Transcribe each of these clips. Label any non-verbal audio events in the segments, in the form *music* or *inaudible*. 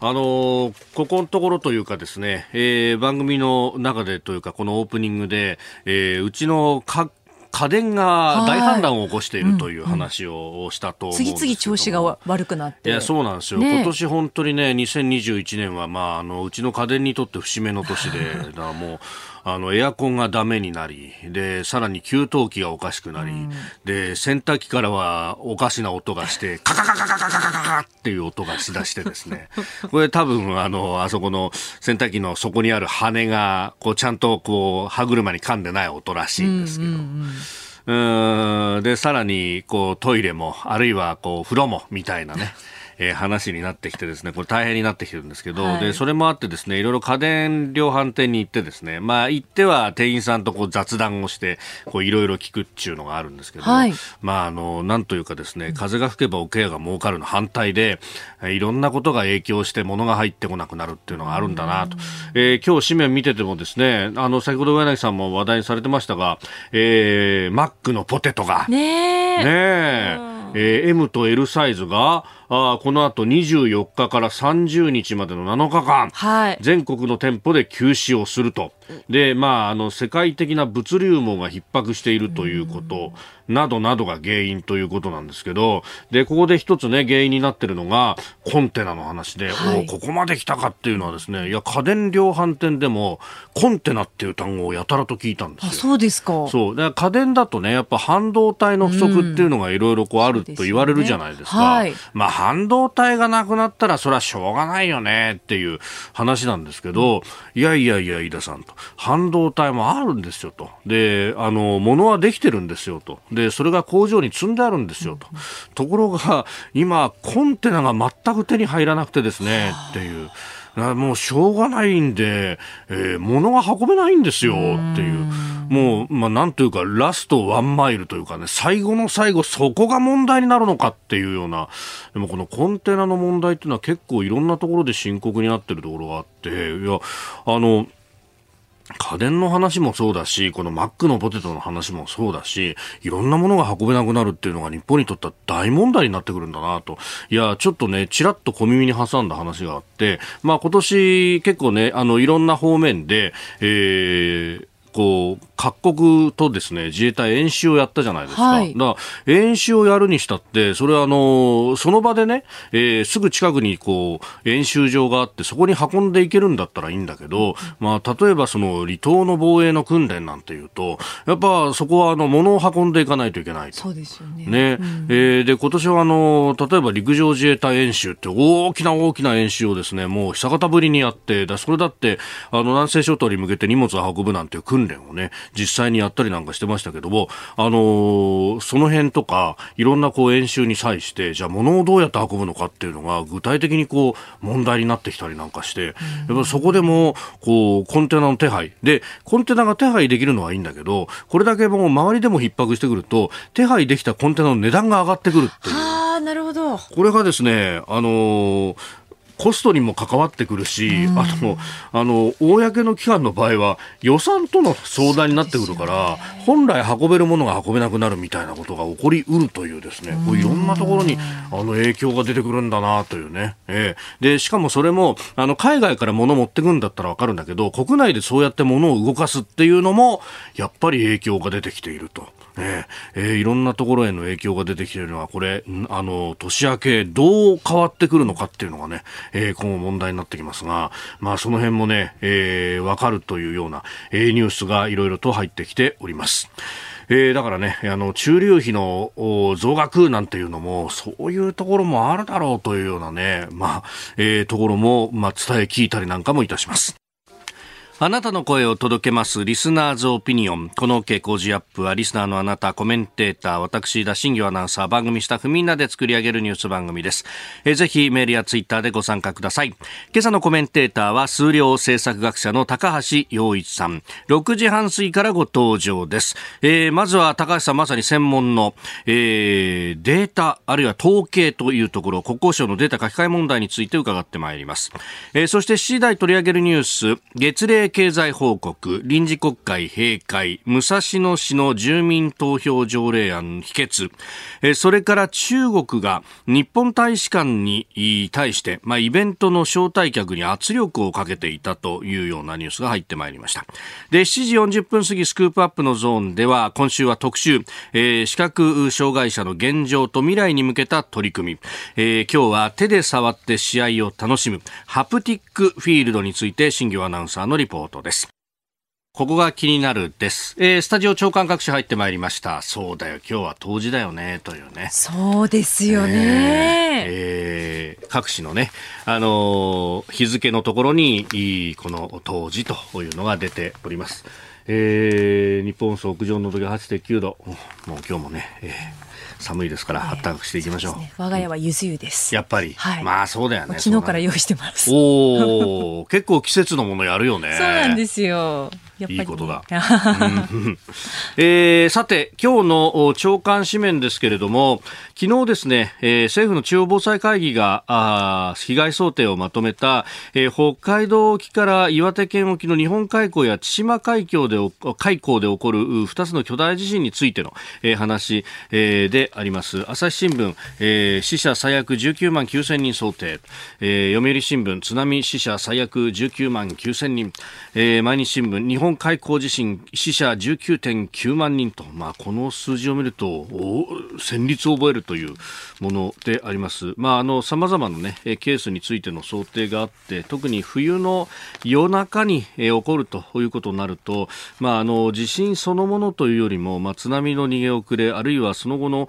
あのここのところというかですね、えー、番組の中でというかこのオープニングで、えー、うちの各家電が大反乱を起こしているという話をしたと思うんですけど、次々調子が悪くなって。いやそうなんですよ、ね、今年本当にね2021年は、まあ、あのうちの家電にとって節目の年で *laughs* もうあのエアコンがダメになりでさらに給湯器がおかしくなり、うん、で洗濯機からはおかしな音がして *laughs* カカカカカカカカカっていう音がしだしてですねこれ多分あのあそこの洗濯機の底にある羽がこうちゃんとこう歯車に噛んでない音らしいんですけど。うんうんうんうんで、さらに、こう、トイレも、あるいは、こう、風呂も、みたいなね。えー、話になってきてですね、これ大変になってきてるんですけど、はい、で、それもあってですね、いろいろ家電量販店に行ってですね、まあ行っては店員さんとこう雑談をして、こういろいろ聞くっていうのがあるんですけど、はい、まああの、なんというかですね、風が吹けばおケアが儲かるの反対で、いろんなことが影響して物が入ってこなくなるっていうのがあるんだなと。えー、今日紙面見ててもですね、あの、先ほど上柳さんも話題にされてましたが、えー、マックのポテトが、ねえ、ねえ、えー、M と L サイズが、あこの後24日から30日までの7日間、はい、全国の店舗で休止をすると。で、まあ、あの、世界的な物流網が逼迫しているということ、などなどが原因ということなんですけど、で、ここで一つね、原因になってるのが、コンテナの話で、はい、おここまで来たかっていうのはですね、いや、家電量販店でも、コンテナっていう単語をやたらと聞いたんですよ。あ、そうですか。そう。で家電だとね、やっぱ半導体の不足っていうのがいろいろこうあると言われるじゃないですか。すねはい、まあ、半導体がなくなったら、それはしょうがないよねっていう話なんですけど、いやいやいや、飯田さんと。半導体もあるんですよと。で、あの、物はできてるんですよと。で、それが工場に積んであるんですよと。ところが、今、コンテナが全く手に入らなくてですね、っていう。もうしょうがないんで、えー、物が運べないんですよっていう。もう、まあ、なんというか、ラストワンマイルというかね、最後の最後、そこが問題になるのかっていうような、でもこのコンテナの問題っていうのは結構いろんなところで深刻になってるところがあって、いや、あの、家電の話もそうだし、このマックのポテトの話もそうだし、いろんなものが運べなくなるっていうのが日本にとっては大問題になってくるんだなと。いや、ちょっとね、ちらっと小耳に挟んだ話があって、まあ今年結構ね、あの、いろんな方面で、えー、こう、各国とですね、自衛隊演習をやったじゃないですか。はい、だから演習をやるにしたって、それはあの、その場でね、えー、すぐ近くにこう、演習場があって、そこに運んでいけるんだったらいいんだけど、うん、まあ、例えばその、離島の防衛の訓練なんていうと、やっぱそこはあの、物を運んでいかないといけないと。そうですよね。ね。うん、えー、で、今年はあの、例えば陸上自衛隊演習って大きな大きな演習をですね、もう久方ぶりにやって、だそれだって、あの、南西諸島に向けて荷物を運ぶなんていう訓練をね、実際にやったりなんかしてましたけども、あのー、その辺とか、いろんなこう演習に際して、じゃあ物をどうやって運ぶのかっていうのが、具体的にこう、問題になってきたりなんかして、やっぱそこでも、こう、コンテナの手配。で、コンテナが手配できるのはいいんだけど、これだけもう周りでも逼迫してくると、手配できたコンテナの値段が上がってくるっていう。ああ、なるほど。これがですね、あのーコストにも関わってくるし、あと、あの、公の機関の場合は予算との相談になってくるから、本来運べるものが運べなくなるみたいなことが起こりうるというですね、こういろんなところにあの影響が出てくるんだなというね。えー、で、しかもそれも、あの、海外から物持ってくんだったらわかるんだけど、国内でそうやって物を動かすっていうのも、やっぱり影響が出てきていると。えー、いろんなところへの影響が出てきているのは、これ、あの、年明け、どう変わってくるのかっていうのがね、えー、今後問題になってきますが、まあ、その辺もね、えー、わかるというような、えー、ニュースがいろいろと入ってきております。えー、だからね、あの、中流費の増額なんていうのも、そういうところもあるだろうというようなね、まあ、えー、ところも、まあ、伝え聞いたりなんかもいたします。あなたの声を届けますリスナーズオピニオン。この OK 工事アップはリスナーのあなた、コメンテーター、私、田新業アナウンサー、番組スタッフみんなで作り上げるニュース番組です。えぜひメールやツイッターでご参加ください。今朝のコメンテーターは数量政策学者の高橋洋一さん。6時半過ぎからご登場です。えー、まずは高橋さんまさに専門の、えー、データ、あるいは統計というところ、国交省のデータ書き換え問題について伺ってまいります。えー、そして7時台取り上げるニュース、月例経済報告、臨時国会閉会、武蔵野市の住民投票条例案否決、えそれから中国が日本大使館に対して、まあ、イベントの招待客に圧力をかけていたというようなニュースが入ってまいりました。で、7時40分過ぎスクープアップのゾーンでは、今週は特集、えー、視覚障害者の現状と未来に向けた取り組み、えー、今日は手で触って試合を楽しむ、ハプティックフィールドについて、新業アナウンサーのリポートです。ここが気になるです。えー、スタジオ長官各紙入ってまいりました。そうだよ、今日は冬至だよね、というね。そうですよね。えー、えー、各紙のね、あのー、日付のところに、この冬至というのが出ております。えー、日本総屋上の時8.9度。もう今日もね、えー寒いですから暖かくしていきましょう。えーうね、我が家はゆず湯です、やっぱり、はい、まあそうだよね。昨日から用意してます。おお結構季節のものやるよね。*laughs* そうなんですよいいことだ。*laughs* *laughs* えー、さて、今日の長官紙面ですけれども、昨日ですね、えー、政府の中央防災会議があ被害想定をまとめた、えー、北海道沖から岩手県沖の日本海溝や千島海峡で海溝で起こる2つの巨大地震についての、えー、話、えー、であります。朝日新聞、えー、死者最悪19万9000人想定、えー、読売新聞、津波死者最悪19万9000人、えー、毎日新聞、日本本海溝地震死者19.9万人と、まあ、この数字を見ると戦慄を覚えるというものであります。まあ、あの様々な、ね、ケースについての想定があって特に冬の夜中に起こるということになると、まあ、あの地震そのものというよりも、まあ、津波の逃げ遅れあるいはその後の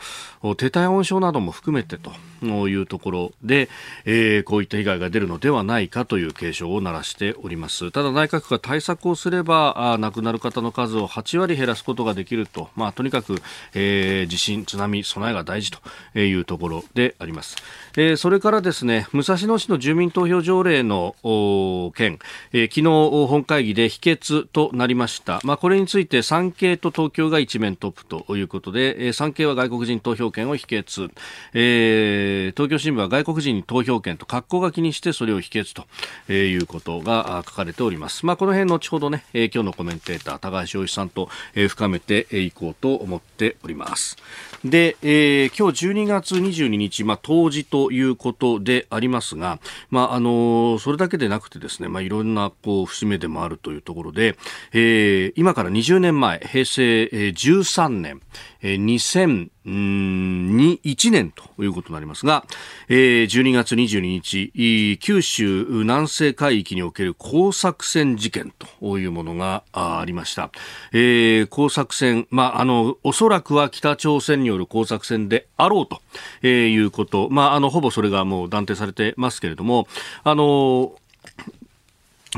低体温症なども含めてというところで、えー、こういった被害が出るのではないかという警鐘を鳴らしております。ただ内閣が対策をすればあ亡くなる方の数を8割減らすことができると、まあ、とにかく、えー、地震、津波、備えが大事というところであります。えー、それからですね、武蔵野市の住民投票条例の件、えー、昨日本会議で否決となりました。まあ、これについて産経と東京が一面トップということで、えー、産経は外国人投票権を否決、えー、東京新聞は外国人に投票権と格好書きにしてそれを否決とえいうことが書かれております。まあ、この辺後ほどね、えー、今日のコメンテーター高橋洋一さんと、えー、深めていこうと思っております。で、えー、今日12月22日、まあ、冬至ということでありますが、まあ、あのそれだけでなくてですね、まあ、いろんな、こう、節目でもあるというところで、えー、今から20年前、平成13年、えー、2001年ということになりますが、えー、12月22日、九州南西海域における工作船事件というものがありました。えー、工作船、まあ、あの、おそらくは北朝鮮による工作船であろうと、えー、いうこと、まあ、あの、ほぼそれがもう断定されてますけれども、あの、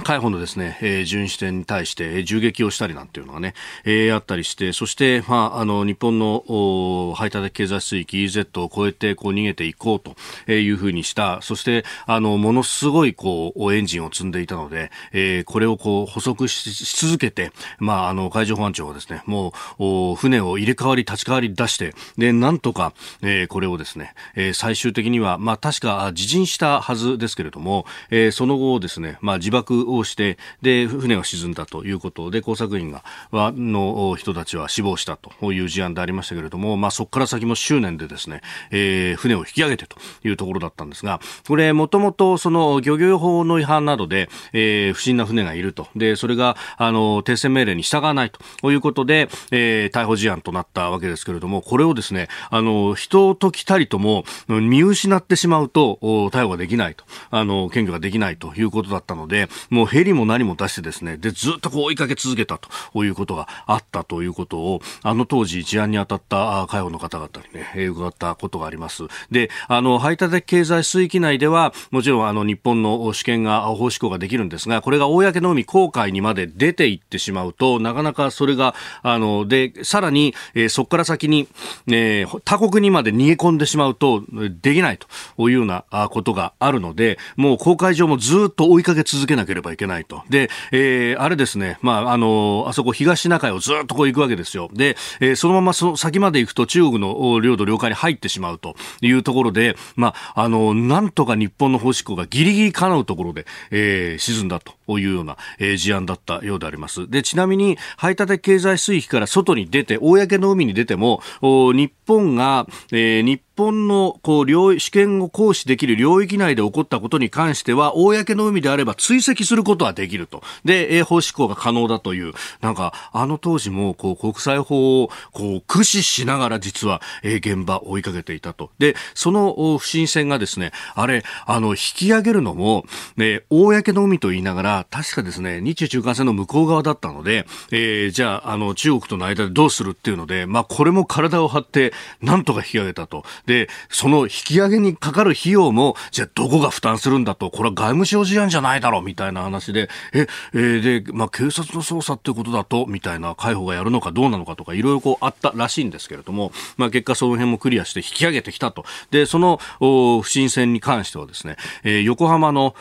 海保のですね、えー、巡視船に対して銃撃をしたりなんていうのがね、えー、あったりして、そして、まあ、あの、日本の排他的経済水域 EZ を越えて、こう逃げていこうというふうにした。そして、あの、ものすごい、こう、エンジンを積んでいたので、えー、これをこう、補足し続けて、まあ、あの、海上保安庁はですね、もう、船を入れ替わり立ち替わり出して、で、なんとか、えー、これをですね、えー、最終的には、まあ、確か自陣したはずですけれども、えー、その後ですね、まあ、自爆をして、で、船は沈んだということで、工作員がは、の人たちは死亡したという事案でありましたけれども、まあ、そこから先も執念でですね、えー、船を引き上げてというところだったんですが、これ、もともとその漁業法の違反などで、えー、不審な船がいると。で、それが、あの、停船命令に従わないということで、えー、逮捕事案となったわけですけれども、これをですね、あの、人と来たりとも見失ってしまうと、逮捕ができないと、あの、検挙ができないということだったので、もうヘリも何も出してですね、で、ずっとこう追いかけ続けたということがあったということを、あの当時事案に当たった海保の方々にね、伺ったことがあります。で、あの、排他的経済水域内では、もちろんあの日本の主権が、法施行ができるんですが、これが公の海、航海にまで出ていってしまうと、なかなかそれが、あの、で、さらに、えー、そこから先に、えー、他国にまで逃げ込んでしまうと、できないというようなことがあるので、もう航海上もずっと追いかけ続けなければいけないと。で、えー、あれですね、まあ、あの、あそこ東シナ海をずっとこう行くわけですよ。で、えー、そのままその先まで行くと中国の領土、領海に入ってしまうというところで、まあ、あの、なんとか日本の方執行がギリギリ叶うところで、えー、沈んだというような、えー、事案だったようであります。で、ちなみに、排他的経済水域から外に出て、公の海に出ても、日本が、えー、日本のこう領主権を行使できる領域内で起こったことに関しては、公の海であれば追跡することはできると。で、英法執行が可能だという、なんか、あの当時もこう国際法をこう駆使しながら実は、え現場を追いかけていたと。で、その不審船がですね、あれ、あの、引き上げるのも、ね、公の海と言いながら、確かですね、日中中間線の向こう側だったので、えー、じゃあ、あの、中国との間でどうするっていうので、まあ、これも体を張って、なんとか引き上げたと。で、その引き上げにかかる費用も、じゃあどこが負担するんだと、これは外務省事案じゃないだろう、みたいな話で、え、えー、で、まあ、警察の捜査ってことだと、みたいな、海保がやるのかどうなのかとか、いろいろこうあったらしいんですけれども、まあ、結果その辺もクリアして引き上げてきたと。で、その、不審船に関してはですね、えー、横浜の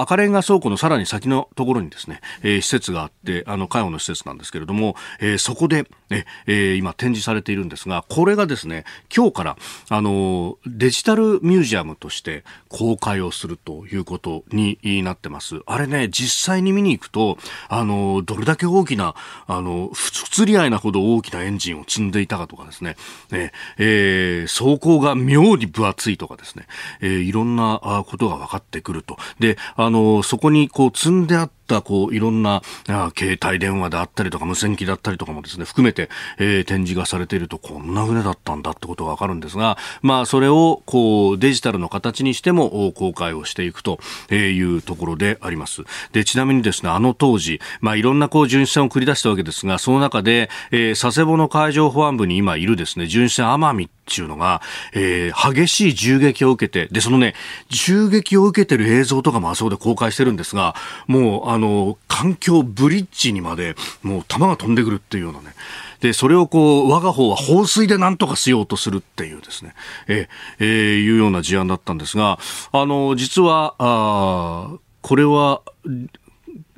赤レンガ倉庫のさらに先のところにですね、えー、施設があって、あの、海保の施設なんですけれども、えー、そこで、ねえー、今展示されているんですが、これがですね、今日から、あの、デジタルミュージアムとして公開をするということになってます。あれね、実際に見に行くと、あの、どれだけ大きな、あの、不釣り合いなほど大きなエンジンを積んでいたかとかですね、ねえー、走行が妙に分厚いとかですね、えー、いろんなことが分かってくると。で、あの、そこにこう積んであったこういろんなあ携帯電話であったりとか無線機だったりとかもですね含めて、えー、展示がされているとこんな船だったんだってことがわかるんですが、まあ、それをこうデジタルの形にしても公開をしていくというところであります。でちなみにですねあの当時、まあ、いろんなこう巡視船を繰り出したわけですがその中で、えー、佐世保の海上保安部に今いるですね巡視船奄美っていうのが、えー、激しい銃撃を受けて、で、そのね、銃撃を受けてる映像とかもあそこで公開してるんですが、もう、あの、の環境ブリッジにまで、もう弾が飛んでくるっていうようなね、で、それをこう、我が方は放水で何とかしようとするっていうですね、ええー、いうような事案だったんですが、あの、実は、あこれは、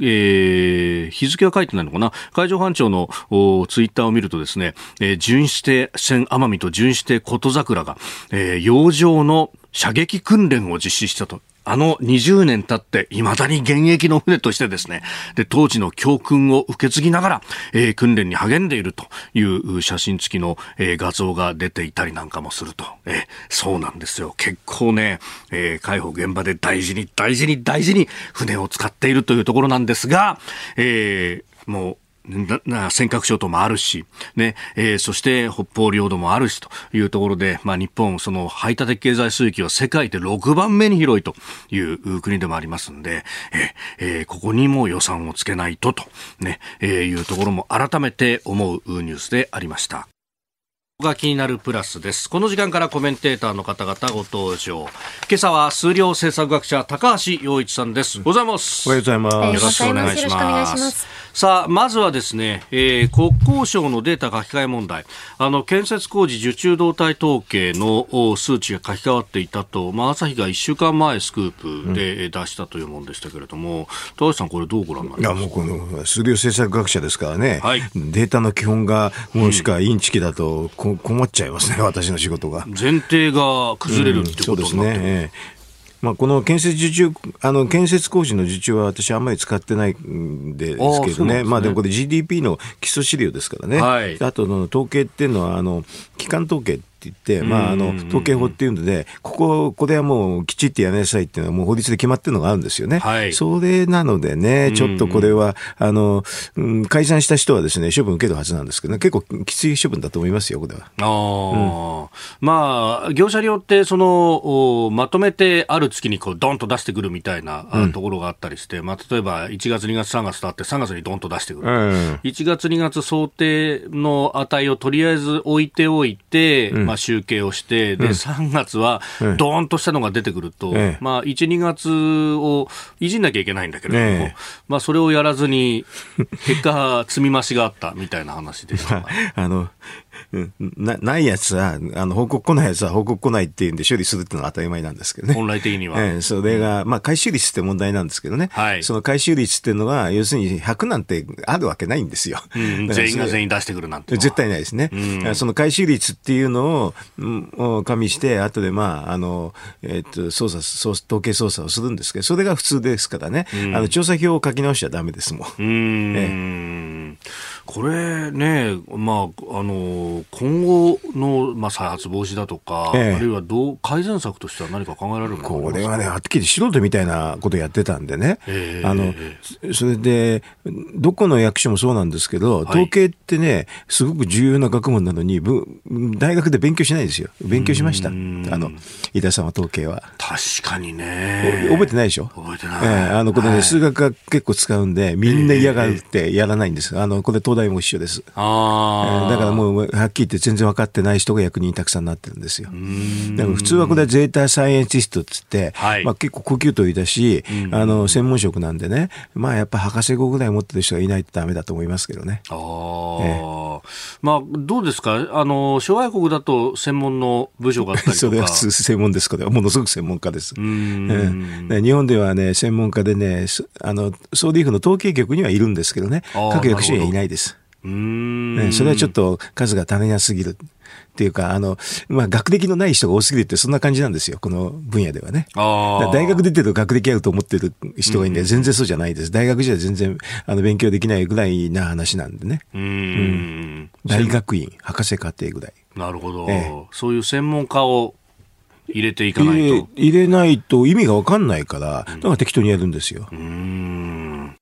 えー、日付は書いてないのかな？海上保安庁のツイッターを見るとですね、えー、巡視艇船奄美と巡視艇琴桜が、えー、洋上の射撃訓練を実施したとあの20年経って未だに現役の船としてですね、で、当時の教訓を受け継ぎながら、えー、訓練に励んでいるという写真付きの、えー、画像が出ていたりなんかもすると。えー、そうなんですよ。結構ね、えー、海保現場で大事に大事に大事に船を使っているというところなんですが、えー、もう尖閣諸島もあるし、ね、えー、そして北方領土もあるしというところで、まあ日本、その排他的経済水域は世界で6番目に広いという国でもありますんで、えー、えー、ここにも予算をつけないとと、ね、えー、いうところも改めて思うニュースでありました。が気になるプラスです。この時間からコメンテーターの方々ご登場。今朝は数量政策学者高橋洋一さんです。おはようございます。おはようございます。よろしくお願いします。さあ、まずはですね、えー、国交省のデータ書き換え問題。あの、建設工事受注動態統計の数値が書き換わっていたと、まあ、朝日が1週間前スクープで出したというものでしたけれども、うん、高橋さん、これどうご覧になりますか？いや、もうこの数量政策学者ですからね、はい、データの基本がもしかインチキだと、うん。困っちゃいますね、私の仕事が。前提が崩れるってことになって、うん、ね、まあ、この建設受注あの建設工事の受注は私、あんまり使ってないんですけどね、ね。まあ、でもこれ、GDP の基礎資料ですからね、はい、あとの統計っていうのは、あの基幹統計って言って、まあ、あの統計法っていうので、ここ、これはもうきちっとやめなさいっていうのは、もう法律で決まってるのがあるんですよね。はい、それなのでね、ちょっとこれは、あの、うん、解散した人はですね、処分受けるはずなんですけど、ね、結構きつい処分だと思いますよ、これは。あうん、まあ、業者によって、その、まとめてある月にこう、ドンと出してくるみたいな、うん、ところがあったりして、まあ、例えば1月、2月、3月とあって、3月にドンと出してくる。うん、1月、2月想定の値をとりあえず置いておいて、うん、まあ、集計をして、で、3月はドーンとしたのが出てくると、まあ、1、2月をいじんなきゃいけないんだけれども、まあ、それをやらずに、結果、積み増しがあったみたいな話でした。*laughs* あのなないやつは、あの報告来ないやつは報告来ないっていうんで処理するっていうのは当たり前なんですけどね。本来的には。ええ、それが、まあ回収率って問題なんですけどね。はい。その回収率っていうのは、要するに100なんてあるわけないんですよ。うん、全員が全員出してくるなんて。絶対ないですね。うん、その回収率っていうのを、うん、加味して、後でまあ、あの、えっ、と、操作、統計操作をするんですけど、それが普通ですからね。うん、あの、調査票を書き直しちゃダメですもん。うん。ええ、これね、まあ、あの、今後の、まあ、再発防止だとか、ええ、あるいはどう改善策としては何か考えられるこれはね、はっきり素人みたいなことやってたんでね、えー、あのそれで、どこの役所もそうなんですけど、統計ってね、すごく重要な学問なのに、大学で勉強しないですよ、勉強しました、あの井田さんは統計は。確かにね。覚えてないでしょ？覚えてない。えー、あのこれね、はい、数学が結構使うんで、みんな嫌がるってやらないんです。あのこれ、東大も一緒です。あえー、だからもう、はっきり言って全然分かってない人が役人たくさんなってるんですよ。でも普通はこれはゼータサイエンティストっつって、はい、まあ、結構呼吸といだし、あの専門職なんでね、まあやっぱ博士号ぐらい持ってる人がいないとダメだと思いますけどね。あえー、まあどうですか？あの諸外国だと専門の部署があったりとか。*laughs* それは普通専門ですから、ものすごく専門家です。えー、日本ではね専門家でねあの総理府の統計局にはいるんですけどね各役所にはいないです。うんそれはちょっと数が足りなすぎる。っていうか、あの、まあ、学歴のない人が多すぎるって、そんな感じなんですよ、この分野ではね。大学出てると学歴あると思ってる人がいいんで、全然そうじゃないです。大学時代全然、あの、勉強できないぐらいな話なんでね。うん,、大学院、博士課程ぐらい。なるほど、ええ、そういう専門家を入れていかないと。入れないと意味がわかんないから、だから適当にやるんですよ。うん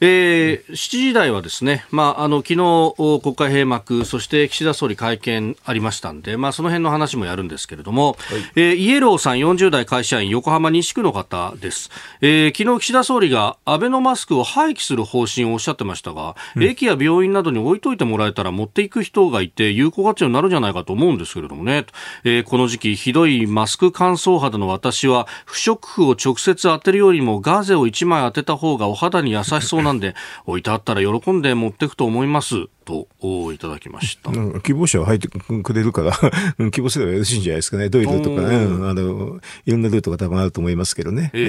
えー、7時台はですね、まあ、あの昨日国会閉幕、そして岸田総理会見ありましたんで、まあ、その辺の話もやるんですけれども、はい、えー、イエローさん40代会社員、横浜西区の方です。えー、昨日岸田総理がアベノマスクを廃棄する方針をおっしゃってましたが、うん、駅や病院などに置いといてもらえたら持っていく人がいて有効活用になるんじゃないかと思うんですけれどもね、えー、この時期ひどいマスク乾燥肌の私は不織布を直接当てるよりもガーゼを1枚当てた方がお肌に優しそうなんで、置いてあったら喜んで持っていくと思います。といただきました。希望者は入ってくれるから *laughs* 希望すればよろしいんじゃないですかね。どういうルートかね、あの、いろんなルートが多分あると思いますけどね。えー、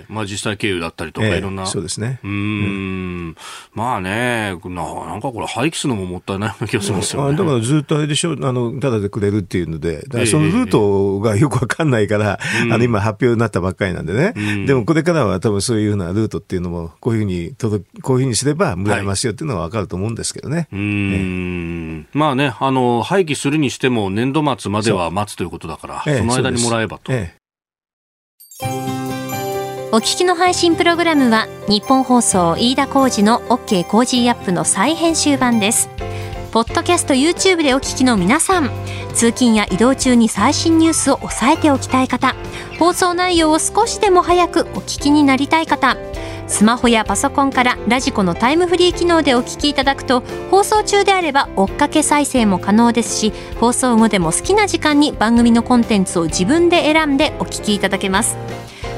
えー、まあ実際経由だったりとか、いろんな。そうですね。うん、まあねな、なんかこれ廃棄するのももったいないような気がしますよね。だからずっとあれでしょ、あの、ただでくれるっていうので、そのルートがよくわかんないから、あの、今発表になったばっかりなんでね。でもこれからは多分そういうふうなルートっていうのも、こういうふうに届、こういうふうにすればもらえますよっていうのはわかると思うんですけどね。うん。まあね、あの、廃棄するにしても年度末までは待つということだから、そ,、の間にもらえばと。ええお聞きの配信プログラムは日本放送飯田浩司の OK コージーアップの再編集版です。ポッドキャスト YouTube でお聞きの皆さん、通勤や移動中に最新ニュースを押さえておきたい方、放送内容を少しでも早くお聞きになりたい方、スマホやパソコンからラジコのタイムフリー機能でお聞きいただくと放送中であれば追っかけ再生も可能ですし放送後でも好きな時間に番組のコンテンツを自分で選んでお聞きいただけます。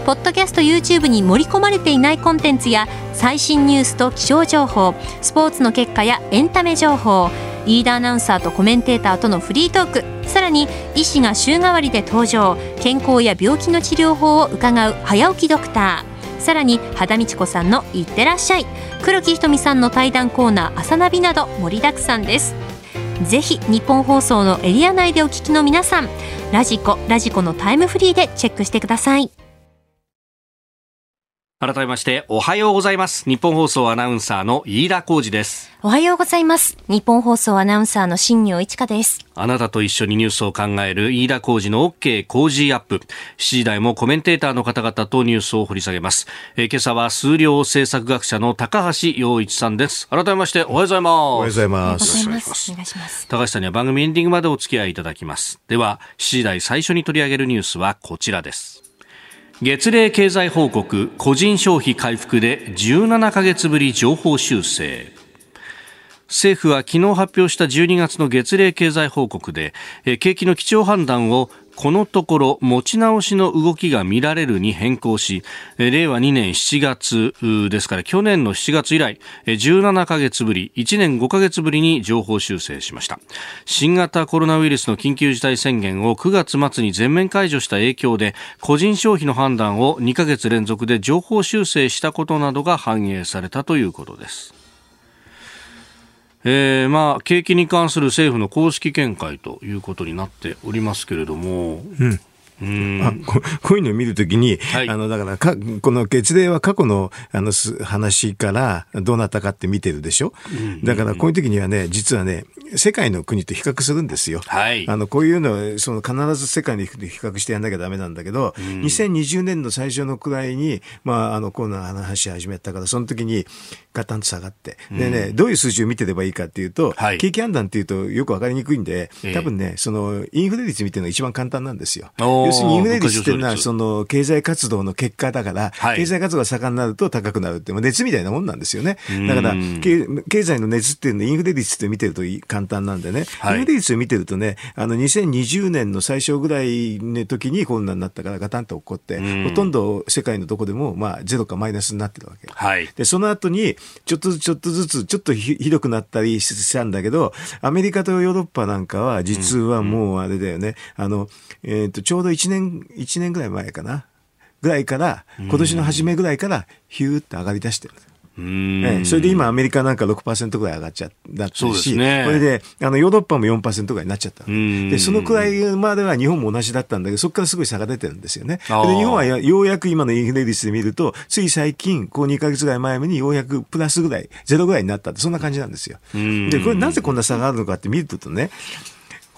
ポッドキャスト YouTube に盛り込まれていないコンテンツや最新ニュースと気象情報スポーツの結果やエンタメ情報リーダーアナウンサーとコメンテーターとのフリートークさらに医師が週替わりで登場健康や病気の治療法を伺う早起きドクター。さらに羽田道子さんの「いってらっしゃい」黒木ひとみさんの対談コーナー「朝ナビ」など盛りだくさんです。ぜひ日本放送のエリア内でお聞きの皆さんラジコラジコのタイムフリーでチェックしてください。改めましておはようございます。日本放送アナウンサーの飯田浩二です。おはようございます。日本放送アナウンサーの新業一華です。あなたと一緒にニュースを考える飯田浩二の OK 工事アップ。7時台もコメンテーターの方々とニュースを掘り下げます、えー、今朝は数量政策学者の高橋洋一さんです。改めましておはようございます。おはようございます。お願いします。高橋さんには番組エンディングまでお付き合いいただきます。では7時台最初に取り上げるニュースはこちらです月例経済報告個人消費回復で17ヶ月ぶり情報修正。政府は昨日発表した12月の月例経済報告で景気の基調判断をこのところ持ち直しの動きが見られるに変更し、令和2年7月ですから去年の7月以来、17ヶ月ぶり、1年5ヶ月ぶりに情報修正しました。新型コロナウイルスの緊急事態宣言を9月末に全面解除した影響で、個人消費の判断を2ヶ月連続で情報修正したことなどが反映されたということです。えー、まあ、景気に関する政府の公式見解ということになっておりますけれども、うん。うん。あこ *laughs* こういうのを見るときに、はい、あのだからかこの月例は過去のあの話からどうなったかって見てるでしょ、うん。だからこういう時にはね実はね世界の国と比較するんですよ。はい、あのこういうのその必ず世界に比較してやんなきゃだめなんだけど、うん、2020年の最初のくらいに、まあ、あのコロナの話始めたからその時にガタンと下がって、でね、どういう数字を見てればいいかっていうと、はい、景気判断っていうとよく分かりにくいんで、多分ね、そのインフレ率見てるのが一番簡単なんですよ。要するにインフレ率っていうのは、その経済活動の結果だから、はい、経済活動が盛んになると高くなるって、熱みたいなもんなんですよね。だから、経済の熱っていうのはインフレ率って見てると簡単なんでね、はい、率を見てるとね、あの2020年の最初ぐらいの時にコロナになったからガタンと起こって、ほとんど世界のどこでも、まあ、ゼロかマイナスになってるわけ。はい、で、その後に、ちょっとずつちょっとずつ、ちょっとひどくなったりしたんだけど、アメリカとヨーロッパなんかは、実はもうあれだよね、あの、えっ、ー、と、ちょうど1年、1年ぐらい前かな。ぐらいから、今年の初めぐらいから、ヒューって上がり出してる。ええ、それで今、アメリカなんか6%ぐらい上がっちゃったし、ね、これであのヨーロッパも4%ぐらいになっちゃった。で、そのくらいまでは日本も同じだったんだけど、そこからすごい差が出てるんですよね。で日本はようやく今のインフレ率で見ると、つい最近、こう2か月ぐらい前にようやくプラスぐらい、ゼロぐらいになったって、そんな感じなんですよ。で、これなぜこんな差があるのかって見るとね、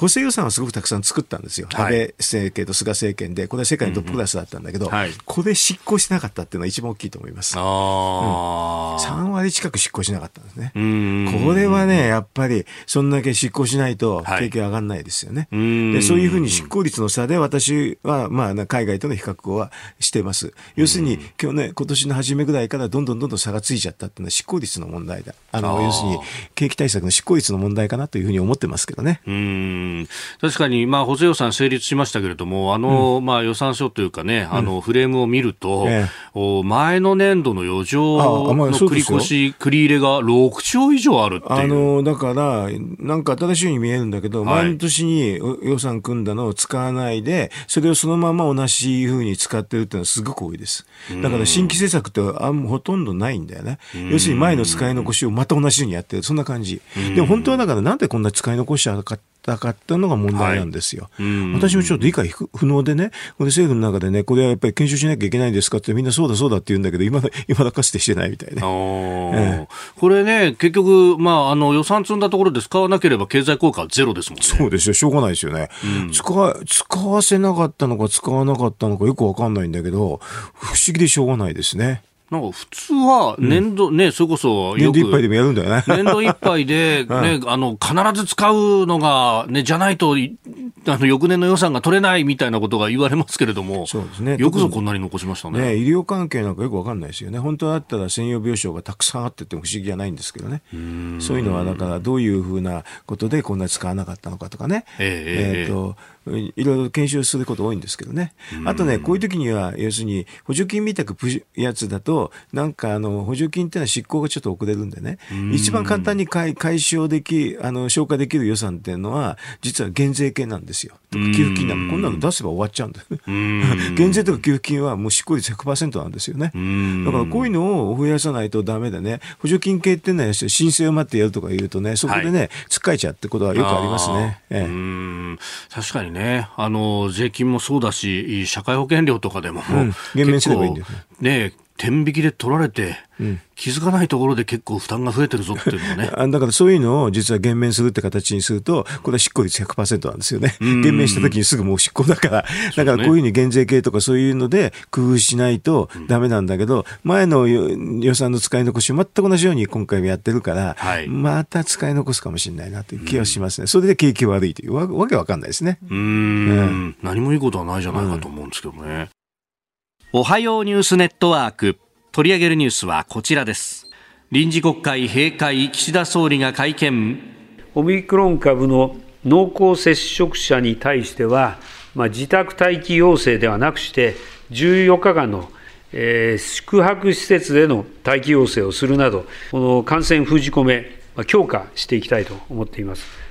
補正予算はすごくたくさん作ったんですよ、はい、安倍政権と菅政権で、これは世界のトップクラスだったんだけど、うんはい、これ執行しなかったっていうのは一番大きいと思います。あうん、3割近く執行しなかったんですね。これはね、やっぱり、そんだけ執行しないと、景気は上がらないですよね。はい、でそういうふうに執行率の差で、私は、まあ、海外との比較はしてます。要するに、今日ね、今年の初めぐらいからどんどんどんどん差がついちゃったっていうのは執行率の問題だ。あの要するに、景気対策の執行率の問題かなというふうに思ってますけどね。うん確かに、まあ、補正予算成立しましたけれども、あの、うん、まあ、予算書というかね、あの、フレームを見ると、ええ、前の年度の余剰の繰り越し、繰り入れが6兆以上あるっていう。あの、だから、なんか新しいように見えるんだけど、はい、前の年に予算組んだのを使わないで、それをそのまま同じふうに使ってるっていうのはすごく多いです。だから新規政策ってあんほとんどないんだよね。要するに前の使い残しをまた同じようにやってる、そんな感じ。でも本当はだからなんでこんな使い残しちゃうかったかっていうのが問題なんですよ。はい、私もちょっと理解不能でね、これ政府の中でね、これはやっぱり検証しなきゃいけないんですかってみんなそうだそうだって言うんだけど、今だ、今だかつてしてないみたいな、ええ、これね、結局、まあ、あの予算積んだところで使わなければ経済効果はゼロですもんね。そうですよ、しょうがないですよね。うん、使使わせなかったのか使わなかったのかよくわかんないんだけど、不思議でしょうがないですね。なんか普通は年度、うん、ね、それこそ年度いっぱいでもやるんだよね。年度いっぱいで、*laughs* ね、あの、必ず使うのが、ね、じゃないと、あの、翌年の予算が取れないみたいなことが言われますけれども、そうですね。よくぞこんなに残しましたね。ね医療関係なんかよくわかんないですよね。本当だったら専用病床がたくさんあってても不思議じゃないんですけどね。そういうのは、だからどういうふうなことでこんなに使わなかったのかとかね。えー、えー、と、いろいろ検証すること多いんですけどね。あとね、こういう時には、要するに、補助金みたくやつだと、なんかあの、補助金っていうのは執行がちょっと遅れるんでね、一番簡単に解解消でき、あの、消化できる予算っていうのは、実は減税系なんですよ。とか給付金なんこんなの出せば終わっちゃうんです。*laughs* 減税とか給付金はもう執行率100%なんですよね。だからこういうのを増やさないとダメでね、補助金系ってね、申請を待ってやるとか言うとね、そこでね、はい、つっかえちゃうってことはよくありますね。ええ、確かにね、あの税金もそうだし、社会保険料とかでも、うん、減免すればいいんですね。天引きで取られて、うん、気づかないところで結構負担が増えてるぞっていうのがね。*laughs* だからそういうのを実は減免するって形にすると、これは執行率100%なんですよね。減免した時にすぐもう執行だから、だからこういうふうに減税系とかそういうので工夫しないとダメなんだけど、前の予算の使い残しを全く同じように今回もやってるから、はい、また使い残すかもしれないなという気がしますね。それで景気悪いというわわけわかんないですね。うん、何もいいことはないじゃないかと思うんですけどね。おはようニュースネットワーク。取り上げるニュースはこちらです。臨時国会閉会岸田総理が会見。オミクロン株の濃厚接触者に対しては、まあ、自宅待機要請ではなくして14日間のえー、宿泊施設での待機要請をするなど、この感染封じ込め、強化していきたいと思っています。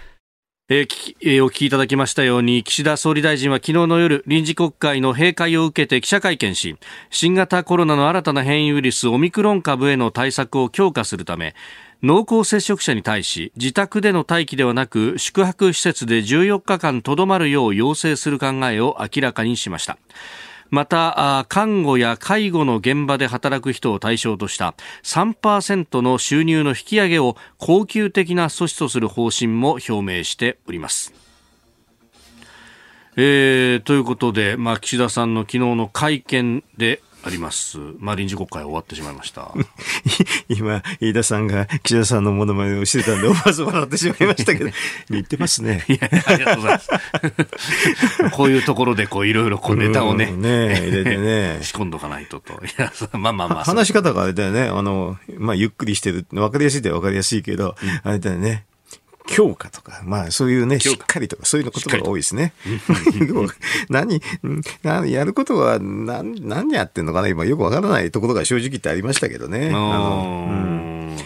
えーえー、お聞きいただきましたように岸田総理大臣は昨日の夜臨時国会の閉会を受けて記者会見し新型コロナの新たな変異ウイルスオミクロン株への対策を強化するため濃厚接触者に対し自宅での待機ではなく宿泊施設で14日間とどまるよう要請する考えを明らかにしました。また看護や介護の現場で働く人を対象とした3%の収入の引き上げを恒久的な措置とする方針も表明しております。えー、ということで、まあ、岸田さんの昨日の会見であります。まあ、臨時国会終わってしまいました。*laughs* 今、飯田さんが岸田さんのものまねをしてたんで、思わず笑ってしまいましたけど、*laughs* 言ってますね。いや、ありがとうございます。*laughs* こういうところで、こう、いろいろこうネタをね、ね入れてね。仕込んどかないとと。いや、まあまあまあ。話し方があれだよね。あの、まあ、ゆっくりしてる。わかりやすいってわかりやすいけど、うん、あれだよね。強化とか、まあそういうね、しっかりとか、そういうの言葉が多い *laughs* ですね。何、何、やることは何、何やってんのかな今よくわからないところが正直ってありましたけどね。あの、うん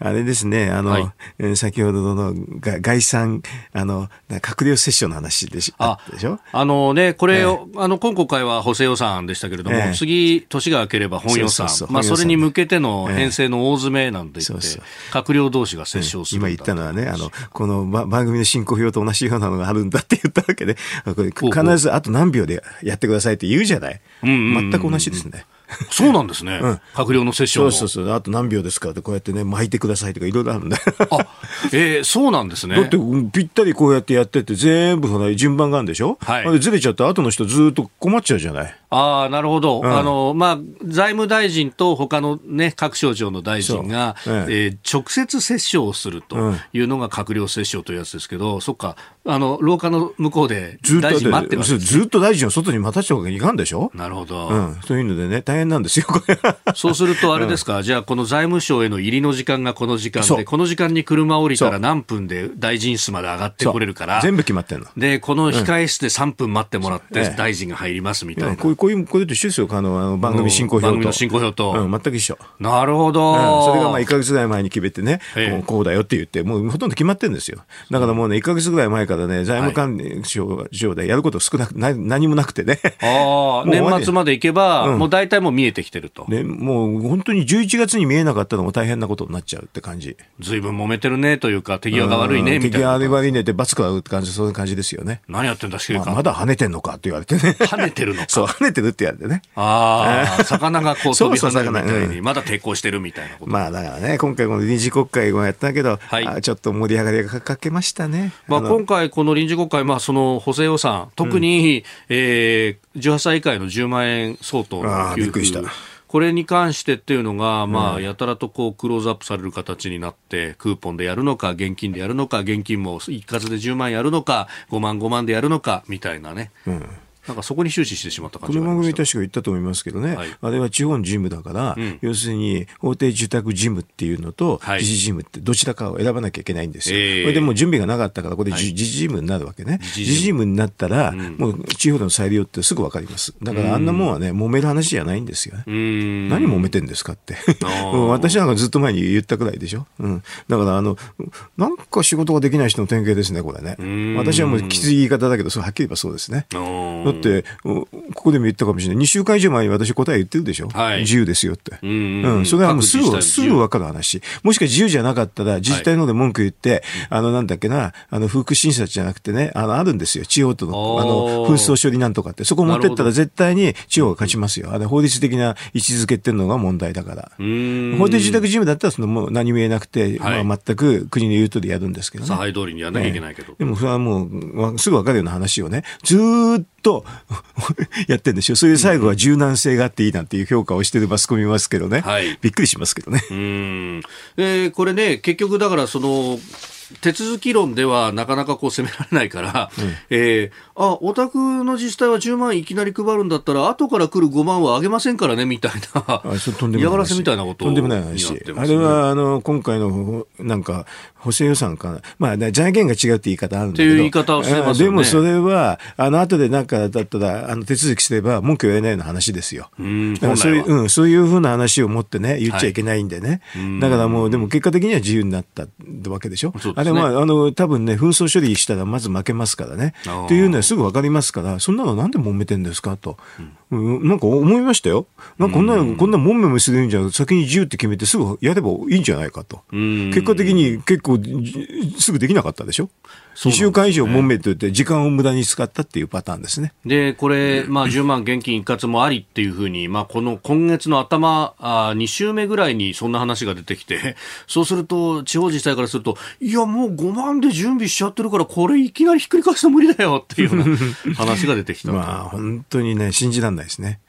あれですね、あの、はい、先ほどの概算、あの、閣僚折衝の話でしあでしょ？あのね、これ、えー、あの、今国会は補正予算でしたけれども、えー、次、年が明ければ本予算、まあ、それに向けての編成の大詰めなんて言って、えー、そうそう。閣僚同士が折衝する、今言ったのはね、あの、この番組の進行表と同じようなのがあるんだって言ったわけで、これ必ずあと何秒でやってくださいって言うじゃない。全く同じですね。*laughs* そうなんですね。うん、閣僚のセッションそうそうそう。あと何秒ですかってこうやってね、巻いてくださいとかいろいろあるんだよ。あ、えー、そうなんですね。だってぴったりこうやってやってって全部ほら順番があるんでしょ？はい。ずれちゃった後の人ずっと困っちゃうじゃない？ああ、なるほど。うん、あの、まあ、財務大臣と他のね、各省庁の大臣が、ええ。えー、直接折衝をするというのが閣僚折衝というやつですけど、うん、そっか、あの、廊下の向こうで大臣待ってます。ずっと大臣を外に待たせたわけにいかんでしょ？なるほど。うん。そういうのでね、大変なんですよ、これ。そうすると、あれですか、うん、じゃあ、この財務省への入りの時間がこの時間で、この時間に車降りたら何分で大臣室まで上がってこれるから、全部決まってんの。で、この控え室で3分待ってもらって、大臣が入りますみたいな。こういう、こういう、こういうと一緒ですよ、あの、番組進行表と。番組の進行表と。うん、全く一緒。なるほど。うん、それがまあ1か月ぐらい前に決めてね、もうこうだよって言って、もうほとんど決まってるんですよ。だからもうね、1か月ぐらい前からね、財務管理省でやること少なく、何もなくてね。ああ、*laughs* 年末まで行けば、もう大体もう見えてきてると。ね、もう本当に11月に見えなかったのも大変なことになっちゃうって感じ。ずいぶん揉めてるねというか、手際が悪いねみたいな。手際が悪いねって罰食らうって感じ、そういう感じですよね。何やってんだ、まあ、まだ跳ねてんのかって言われてね。跳ねてるのか。*laughs* そう、跳ねてるって言われてね。ああ、魚がこう *laughs* 飛び跳ねるみたいに、まだ抵抗してるみたいなこと。まあだからね、今回この臨時国会もやったけど、はい、ちょっと盛り上がりがかけましたね。まあ今回この臨時国会、まあその補正予算、特に、うん、えー、18歳以下への10万円相当の給付。これに関してっていうのが、まあ、やたらとこうクローズアップされる形になって、クーポンでやるのか、現金でやるのか、現金も一括で10万やるのか、5万、5万でやるのかみたいなね。うんなんかそこに終始してしまった感じこの番組確か言ったと思いますけどね、はい、あれは地方の事務だから、うん、要するに法定住宅事務っていうのと、自治事務ってどちらかを選ばなきゃいけないんですよ。えー、これでも準備がなかったから、これ、はい、自治事務になるわけね。自治事務になったら、うん、もう地方の裁量ってすぐ分かります。だからあんなもんはね、揉める話じゃないんですよね。何揉めてんですかって。*laughs* 私なんかずっと前に言ったくらいでしょ？うん、だからあの、なんか仕事ができない人の典型ですね、これね。私はもうきつい言い方だけど、それはっきり言えばそうですね。だってここでも言ったかもしれない。2週間以上前に私答え言ってるでしょ。はい、自由ですよって。うん、うん、それはもうすぐ、すぐ分かる話。もしか自由じゃなかったら、自治体ので文句言って、はい、あの、なんだっけな、あの、福審査じゃなくてね、あの、あるんですよ。地方との、あの、紛争処理なんとかって。そこ持ってったら絶対に地方が勝ちますよ。あの、法律的な位置づけっていうのが問題だから。法定住宅事務だったら、その、もう何も言えなくて、はい、まあ、全く国の言うとりやるんですけどね。差配通りにやらなきゃいけないけど。でも、それはもう、すぐ分かるような話をね、ずっと *laughs* やってるんですよ。そういう最後は柔軟性があっていいなんていう評価をしてるマスコミますけどね。はい、びっくりしますけどね。うん。えー、これね、結局だからその、手続き論ではなかなかこう責められないから、うん、えー、あ、お宅の自治体は10万いきなり配るんだったら、後から来る5万はあげませんからね、みたいな、嫌がらせみたいなことを、とんでもない話。ね、あれは、あの、今回の、なんか、補正予算かまあ、財源が違うって言い方あるんだけど。っていう言い方をしてますよね。でもそれは、あの、後でなんかだったら、あの、手続きすれば文句言えないような話ですよ。うんそういう、うん、そういうふうな話を持ってね、言っちゃいけないんでね。はい、だからもう、でも結果的には自由になったわけでしょ。ね、あれまあ、あの、多分ね、紛争処理したらまず負けますからね。っていうのはすぐわかりますから、そんなのなんで揉めてんですか？と。うん、なんか思いましたよ。なんかこんな、うん、こんなもんめもするんじゃ先に自由って決めてすぐやればいいんじゃないかと。結果的に結構すぐできなかったでしょ？2週間以上もめと言って、時間を無駄に使ったっていうパターンですね。で、これ、まあ、10万現金一括もありっていうふうに、まあ、この今月の頭あ、2週目ぐらいにそんな話が出てきて、*laughs* そうすると、地方自治体からすると、いや、もう5万で準備しちゃってるから、これいきなりひっくり返すの無理だよっていうような *laughs* 話が出てきた。まあ、本当にね、信じられないですね。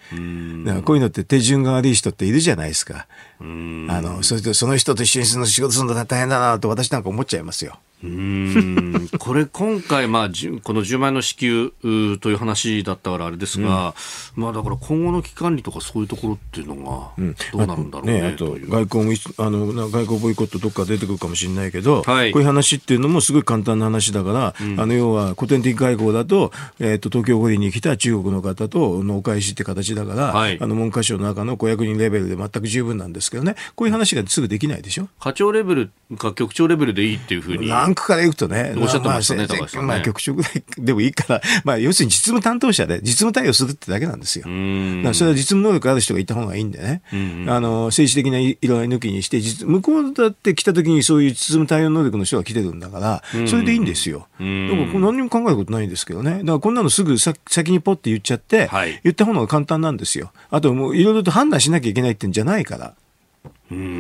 だからこういうのって手順が悪い人っているじゃないですか。あの、それとその人と一緒にするの仕事するの大変だなと私なんか思っちゃいますよ。うん。これ、今回、まあ、この10万円の支給という話だったからあれですが、うん、まあ、だから今後の期間にとかそういうところっていうのが、どうなるんだろうね。うん、ねあと外交もあの外交ボイコットどっか出てくるかもしれないけど、はい、こういう話っていうのもすごい簡単な話だから、うん、あの要は古典的外交だと,、えーと、東京五輪に来た中国の方とのお返しって形だから、はい、あの文科省の中の5 0人レベルで全く十分なんですけどね、こういう話がすぐできないでしょ？課長レベルか局長レベルでいいっていうふうに。ランクからいくとね、おっしゃってましたね、高橋さん、ね。まあ、局長ぐらい *laughs* でもいいから、まあ、要するに実務担当者で、実務対応するってだけなんですよ。それは実務能力ある人がいた方がいいんでね、あの、政治的な色合い抜きにして、向こうだって来た時にそういう実務対応能力の人が来てるんだから、それでいいんですよ。だから何にも考えることないんですけどね。だからこんなのすぐ先にポッて言っちゃって、はい、言った方が簡単なんですよ。あともういろいろと判断しなきゃいけないってんじゃないから。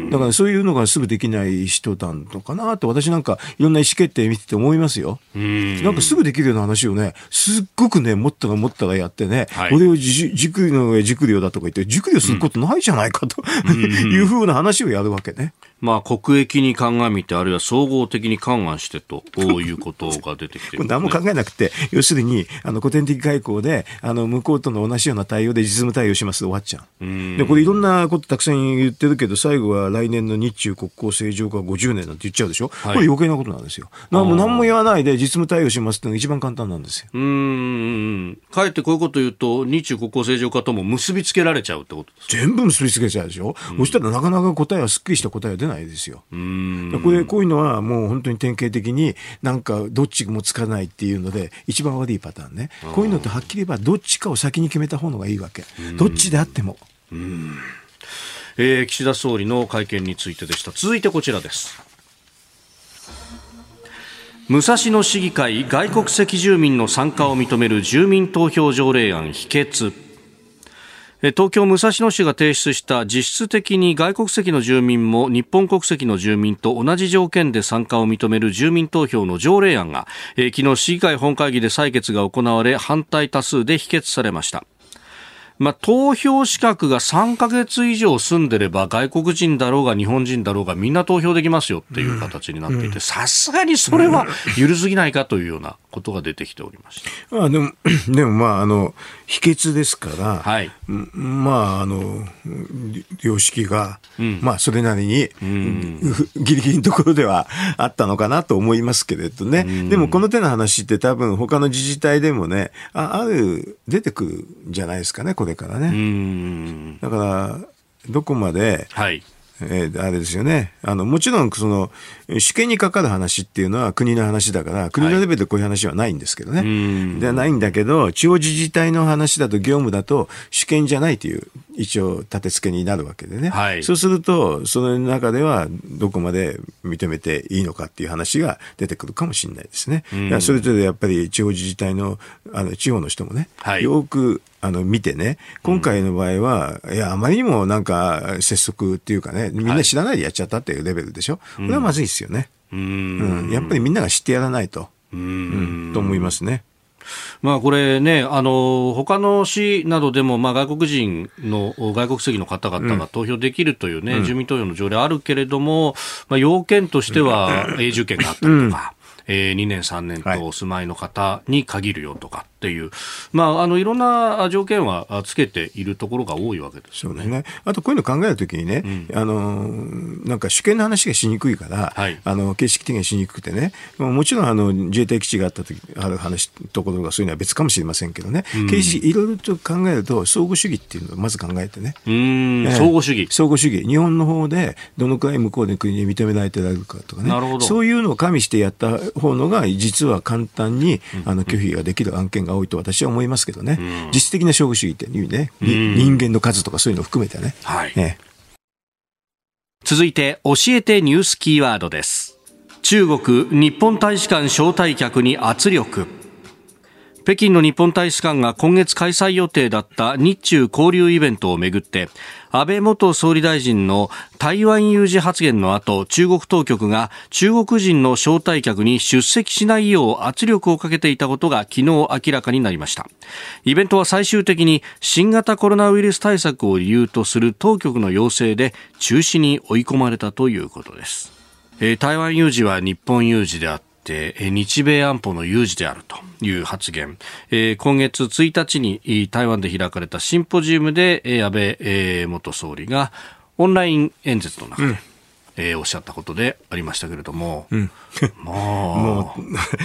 だからそういうのがすぐできない人なのかなと私なんかいろんな意思決定見てて思いますよ。なんかすぐできるような話をね、すっごくね、持ったら持ったらやってね、はい、俺を熟慮の上熟慮だとか言って、熟慮することないじゃないかと、いうふうな話をやるわけね。まあ、国益に鑑みて、あるいは総合的に勘案してと、こういうことが出てきてる、*laughs* ね、何も考えなくて、要するに、あの、古典的外交で、あの、向こうとの同じような対応で実務対応しますで終わっちゃう。で、これいろんなことたくさん言ってるけど、最後は来年の日中国交正常化50年なんて言っちゃうでしょ、はい、これ余計なことなんですよ。何も何も言わないで実務対応しますっていうのが一番簡単なんですよ。うん。かえってこういうこと言うと、日中国交正常化とも結びつけられちゃうってことですか？全部結びつけちゃうでしょ、うん、そしたらなかなか答えはすっきりした答えは出ないですよ。うん。これこういうのはもう本当に典型的になんかどっちもつかないっていうので一番悪いパターンね。こういうのってはっきり言えばどっちかを先に決めた方がいいわけ。どっちであっても。えー、岸田総理の会見についてでした。続いてこちらです。武蔵野市議会外国籍住民の参加を認める住民投票条例案否決。東京武蔵野市が提出した実質的に外国籍の住民も日本国籍の住民と同じ条件で参加を認める住民投票の条例案が、昨日市議会本会議で採決が行われ反対多数で否決されました。まあ、投票資格が3か月以上住んでれば外国人だろうが日本人だろうがみんな投票できますよっていう形になっていてさすがにそれは緩すぎないかというようなことが出てきておりました。*coughs* あでもでもまああの秘訣ですから、はい、まああの良識が、うん、まあそれなりに、うん、ギリギリのところではあったのかなと思いますけれどね、うん、でもこの手の話って多分他の自治体でもねあある出てくるんじゃないですかねこれからね。だからどこまで、はいえー、あれですよね。あの、もちろん、その、主権にかかる話っていうのは国の話だから、国のレベルでこういう話はないんですけどね。はい、ではないんだけど、地方自治体の話だと業務だと主権じゃないという、一応立て付けになるわけでね。はい、そうすると、その中ではどこまで認めていいのかっていう話が出てくるかもしれないですね。それぞれやっぱり地方自治体の、あの、地方の人もね、はい、よくあの見てね、今回の場合は、いや、あまりにもなんか拙速っていうかね、みんな知らないでやっちゃったっていうレベルでしょ、これはまずいですよね。うん、やっぱりみんなが知ってやらないと、うん、と思いますね。まあこれね、あの他の市などでも、まあ、外国人の外国籍の方々が投票できるというね、うん、住民投票の条例あるけれども、まあ、要件としては永住権があったりとか。えー、2年、3年とお住まいの方に限るよとかっていう、はい、まあ、あのいろんな条件はつけているところが多いわけですよね。ね。あとこういうの考えるときにね、うん、あのなんか主権の話がしにくいから、はい、あの形式的にしにくくてね、もちろんあの自衛隊基地があった時ある話ところがそういうのは別かもしれませんけどね、うん、形式いろいろと考えると相互主義っていうのをまず考えてね。うん、相互主義。相互主義。日本の方でどのくらい向こうで国に認められてられるかとかね。そういうのを加味してやった方のが実は簡単にあの拒否ができる案件が多いと私は思いますけどね、実質的な勝負主義っていう意味ね、人間の数とかそういうのを含めてね。はい、ね続いて教えてニュースキーワードです。中国日本大使館招待客に圧力北京の日本大使館が今月開催予定だった日中交流イベントをめぐって安倍元総理大臣の台湾有事発言の後中国当局が中国人の招待客に出席しないよう圧力をかけていたことが昨日明らかになりました。イベントは最終的に新型コロナウイルス対策を理由とする当局の要請で中止に追い込まれたということです。台湾有事は日本有事であって日米安保の有事であるという発言、えー、今月1日に台湾で開かれたシンポジウムで安倍元総理がオンライン演説の中で、うん。えー、おっしゃったことでありましたけれども、うん、*laughs* もう、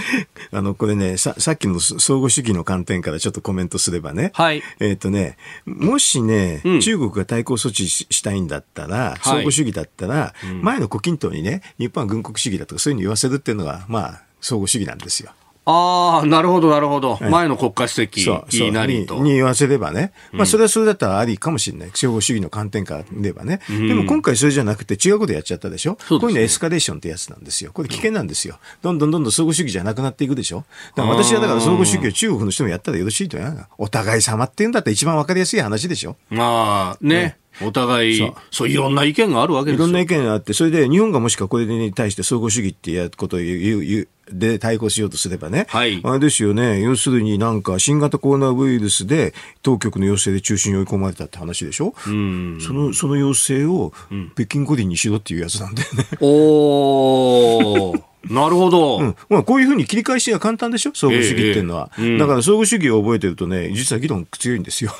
*laughs* あの、これね、さ、さっきの相互主義の観点からちょっとコメントすればね、はい。えっ、とね、もしね、うん、中国が対抗措置したいんだったら、相互主義だったら、はい、前の胡錦涛にね、日本は軍国主義だとかそういうふうに言わせるっていうのが、まあ、相互主義なんですよ。ああ、なるほど、なるほど。前の国家主席なりとに。に言わせればね。まあ、それはそれだったらありかもしれない。司法主義の観点から見ればね。でも今回それじゃなくて違うことやっちゃったでしょ？こういうのエスカレーションってやつなんですよ。これ危険なんですよ。どんどんどんどん相互主義じゃなくなっていくでしょ？だから私はだから相互主義を中国の人もやったらよろしいとや。お互い様っていうんだったら一番わかりやすい話でしょ？まあ、ねお互い、そう、いろんな意見があるわけですよ。いろんな意見があって、それで日本がもしかこれに対して相互主義ってやることを言う、言う、で対抗しようとすればね、はい、あれですよね、要するになんか新型コロナウイルスで当局の要請で中心に追い込まれたって話でしょ、うんそのその要請を北京五輪にしろっていうやつなんだよね。うん、おー *laughs* なるほど。うん。まあ、こういうふうに切り返しが簡単でしょ？相互主義っていうのは。えーうん、だから相互主義を覚えてるとね、実は議論強いんですよ。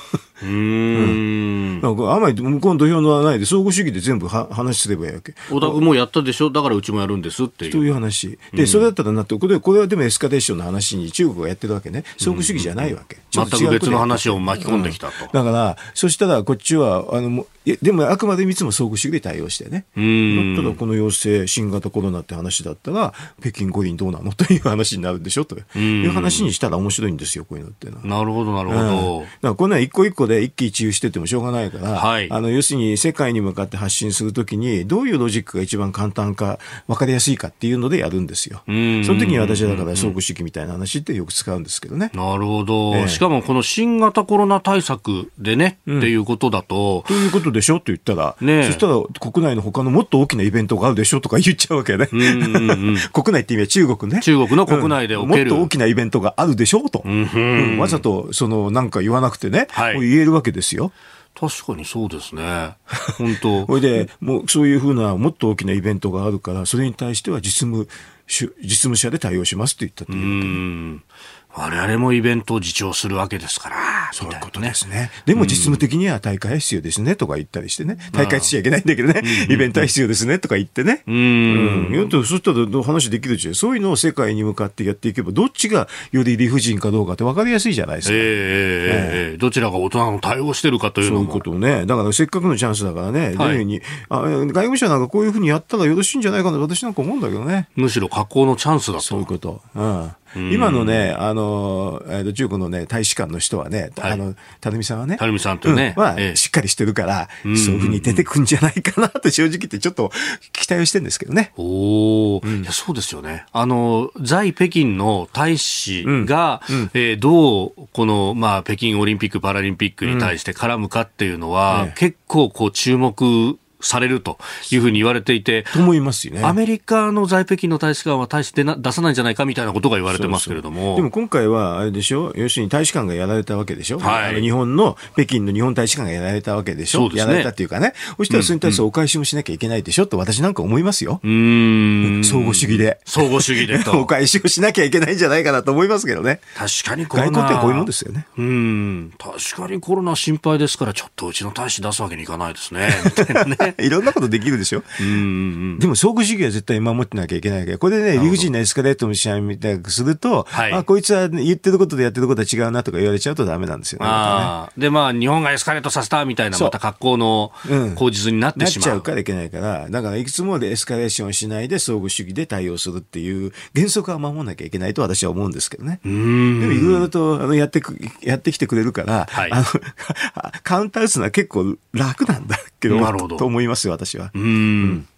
うん。なんか、あまり向こうの土俵のないで、相互主義で全部は話すればいいわけ。小田君もやったでしょ？だからうちもやるんですっていう。という話。で、それだったらなって、これこれはでもエスカレーションの話に中国がやってるわけね。相互主義じゃないわけ。全く別の話を巻き込んできたと。だから、そしたらこっちは、あの、でもあくまでいつも相互主義で対応してね。だったらこの要請、新型コロナって話だったら、北京五輪どうなの？という話になるでしょ？という話にしたら面白いんですよ、こういうのってなるほど、なるほど。うん、だからこんな一個一個で一喜一憂しててもしょうがないから、はい、あの、要するに世界に向かって発信するときに、どういうロジックが一番簡単か、分かりやすいかっていうのでやるんですよ。その時に私はだから相互主義みたいな話ってよく使うんですけどね。なるほど。えー、しかもこの新型コロナ対策でね、うん、っていうことだと。ということでしょ？って言ったら、ね、そしたら国内の他のもっと大きなイベントがあるでしょ？とか言っちゃうわけね。うんうんうん、国内って意味は中国ね。中国の国内でうん、もっと大きなイベントがあるでしょ？うと。うん、わざと、その、なんか言わなくてね、はい、言えるわけですよ。確かにそうですね。本当。*laughs* それで、もうそういうふうなもっと大きなイベントがあるから、それに対しては実務実務者で対応しますって言ったっていう我々もイベントを自重するわけですから。そういうことですね。でも実務的には大会は必要ですねとか言ったりしてね。大会しちゃいけないんだけどね。イベントは必要ですねとか言ってね。うん。うん。そうしたら話できるじゃん。そういうのを世界に向かってやっていけば、どっちがより理不尽かどうかって分かりやすいじゃないですか。えー、えー、どちらが大人の対応してるかというのそういうことをね。だからせっかくのチャンスだからね。どういうふうに、あ外務省なんかこういうふうにやったらよろしいんじゃないかな私なんか思うんだけどね。むしろ加工のチャンスだと。そういうこと。うん。今のね、あの、えー、中国のね、大使館の人はね、はい、あの、垂水さんはね、垂水さんとね、うん、まあ、ええ、しっかりしてるから、そういうふうに出てくんじゃないかなと正直言ってちょっと期待をしてるんですけどね。おお、うん、いや、そうですよね。あの、在北京の大使が、うん、えー、どう、この、まあ、北京オリンピック・パラリンピックに対して絡むかっていうのは、結構こう注目されるというふうに言われていて、と思いますよね。アメリカの在北京の大使館は大して出さないんじゃないかみたいなことが言われてますけれども。そうそうでも今回はあれでしょ、要するに大使館がやられたわけでしょ、はい、日本の北京の日本大使館がやられたわけでしょ、そうですね、やられたっていうかね、そしたらそれに対してお返しもしなきゃいけないでしょ？と私なんか思いますよ。うん。相互主義で。相互主義でお返しをしなきゃいけないんじゃないかなと思いますけどね。確かにコロナ。外交ってこういうもんですよね。うん。確かにコロナ心配ですから、ちょっとうちの大使出すわけにいかないですね。みたいなね。*laughs* いろんなことできるるでしょ？うん、でも相互主義は絶対守ってなきゃいけないから、これでね、理不尽なエスカレートの試合みたいにすると、はい、あ、こいつは言ってることでやってることは違うなとか言われちゃうとダメなんですよね。ねで、まあ、日本がエスカレートさせたみたいな、また格好の口実になってしまう。なっちゃうからいけないから、だからいくつもでエスカレーションしないで相互主義で対応するっていう原則は守らなきゃいけないと私は思うんですけどね。でもいろいろとあのやってく、やってきてくれるから、はい、あの、カウンター打つのは結構楽なんだけど、なるほど。と思思いますよ、私は。うん、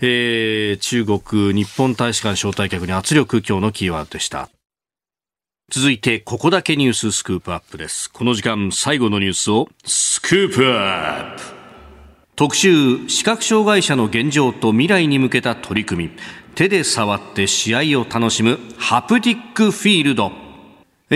えー、中国日本大使館招待客に圧力強のキーワードでした。続いてここだけニューススクープアップです。この時間最後のニュースをスクープアップ。特集視覚障害者の現状と未来に向けた取り組み。手で触って試合を楽しむハプティックフィールド。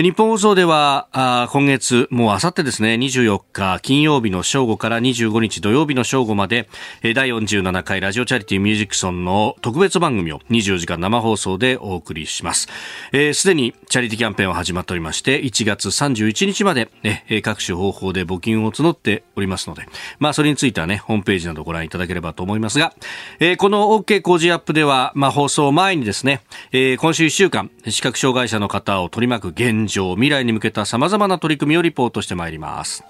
日本放送ではあ今月、もうあさってですね、24日金曜日の正午から25日土曜日の正午まで、第47回ラジオチャリティミュージックソンの特別番組を24時間生放送でお送りします。す、えー、で、にチャリティキャンペーンは始まっておりまして、1月31日まで、ね、各種方法で募金を募っておりますので、まあそれについてはね、ホームページなどご覧いただければと思いますが、えー、この OK 工事アップでは、まあ放送前にですね、えー、今週1週間、視覚障害者の方を取り巻く現状、未来に向けた様々な取り組みをリポートしてまいります。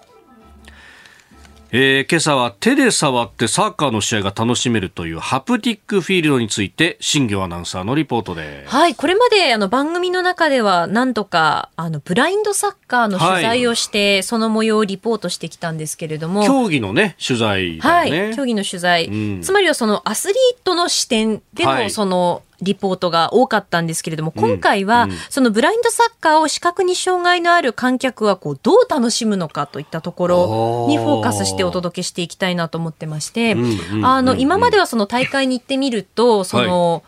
えー、今朝は手で触ってサッカーの試合が楽しめるというハプティックフィールドについて新業アナウンサーのリポートで。はいこれまであの番組の中では何とかあのブラインドサッカーの取材をして、はい、その模様をリポートしてきたんですけれども。競技のね取材、ね、はい競技の取材、うん、つまりはそのアスリートの視点でのその、リポートが多かったんですけれども、今回は、そのブラインドサッカーを視覚に障害のある観客はこうどう楽しむのかといったところにフォーカスしてお届けしていきたいなと思ってまして、あの、今まではその大会に行ってみると、その、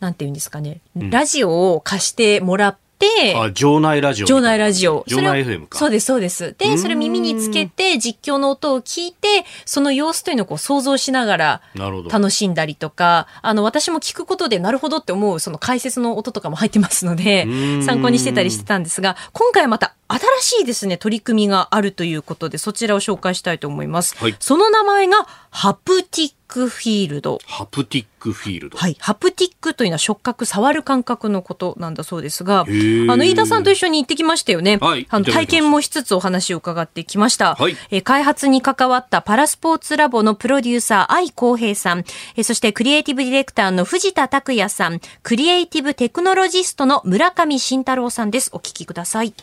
なんていうんですかね、ラジオを貸してもらって、あ、場内ラジオ。場内ラジオ。場内 FM か。そうです、そうです。で、それ耳につけて、実況の音を聞いて、その様子というのをこう想像しながら、楽しんだりとか、あの、私も聞くことで、なるほどって思う、その解説の音とかも入ってますので、参考にしてたりしてたんですが、今回はまた新しいですね、取り組みがあるということで、そちらを紹介したいと思います。はい、その名前が、ハプティックフィールド。ハプティックフィールド。はい。ハプティックというのは触覚、触る感覚のことなんだそうですが、あの、飯田さんと一緒に行ってきましたよね。はい。あの、体験もしつつお話を伺ってきました。はい。え開発に関わったパラスポーツラボのプロデューサー、愛浩平さん、えそしてクリエイティブディレクターの藤田拓也さん、クリエイティブテクノロジストの村上慎太郎さんです。お聞きください。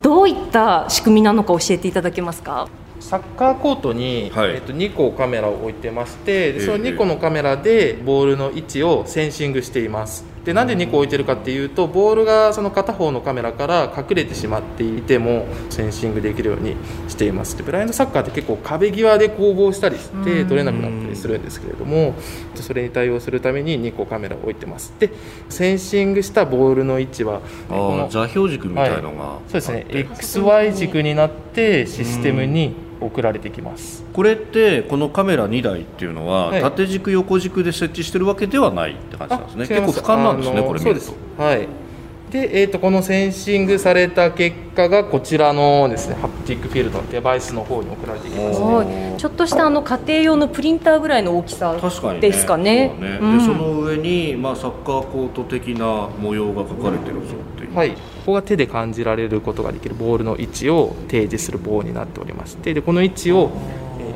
どういった仕組みなのか教えていただけますか？サッカーコートに、はい、えー、と2個カメラを置いてましてその2個のカメラでボールの位置をセンシングしています。でなんで2個置いてるかっていうとボールがその片方のカメラから隠れてしまっていてもセンシングできるようにしています。でブラインドサッカーって結構壁際で攻防したりして取れなくなったりするんですけれどもそれに対応するために2個カメラを置いてます。でセンシングしたボールの位置はこの座標軸みたいのが、はい、そうですね。XY 軸になってシステムに送られてきます。これってこのカメラ2台っていうのは、はい、縦軸横軸で設置してるわけではないって感じなんですね。結構俯瞰なんですねこれ見ると。はい。で、えーと、このセンシングされた結果がこちらのですねハプティックフィールドのデバイスの方に送られてきます、ね、ちょっとしたあの家庭用のプリンターぐらいの大きさですかね。かね、ねうん、でその上に、まあ、サッカーコート的な模様が描かれてるぞ。っていう。はい。ここが手で感じられることができるボールの位置を提示する棒になっておりましてでこの位置を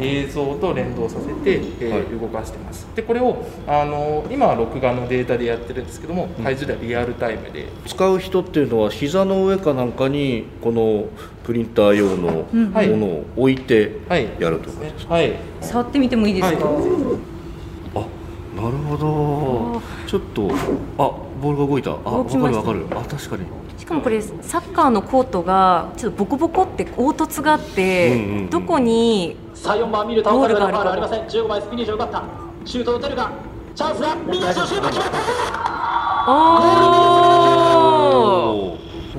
映像と連動させて、えー、動かしてます。でこれをあの今は録画のデータでやってるんですけども、体重ではリアルタイムで。使う人っていうのは膝の上かなんかにこのプリンター用のものを置いてやるとかですか、はい、はい、触ってみてもいいですか、はい、あなるほど。ちょっとあボールが動いた。あ分かる分かる。あ確かに。しかもこれサッカーのコートがちょっとボコボコって凹凸があって、うんうんうん、どこにさあ4番見る倒されたファウルありません。15番スピニッシュよかった。シュート打てるか。チャンスだ。右足のシュート決まった。お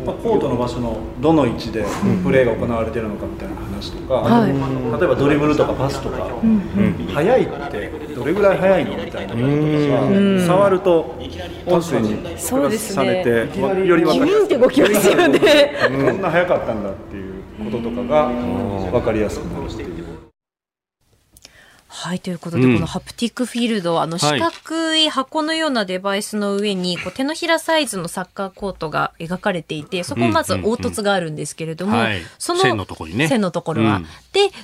まあ、コートの場所のどの位置でプレーが行われているのかみたいな話とか、はい、例えばドリブルとかパスとか、うん、速いってどれぐらい速いの？みたいなこととか触ると音声にプラスされて、ね、より分かりやすく動きますよね。こんな速かったんだっていうこととかが分かりやすくなるっていう。はいということで、うん、このハプティックフィールドあの四角い箱のようなデバイスの上に、こう手のひらサイズのサッカーコートが描かれていてそこまず凹凸があるんですけれども、その線のところにね。線のところは、うん、で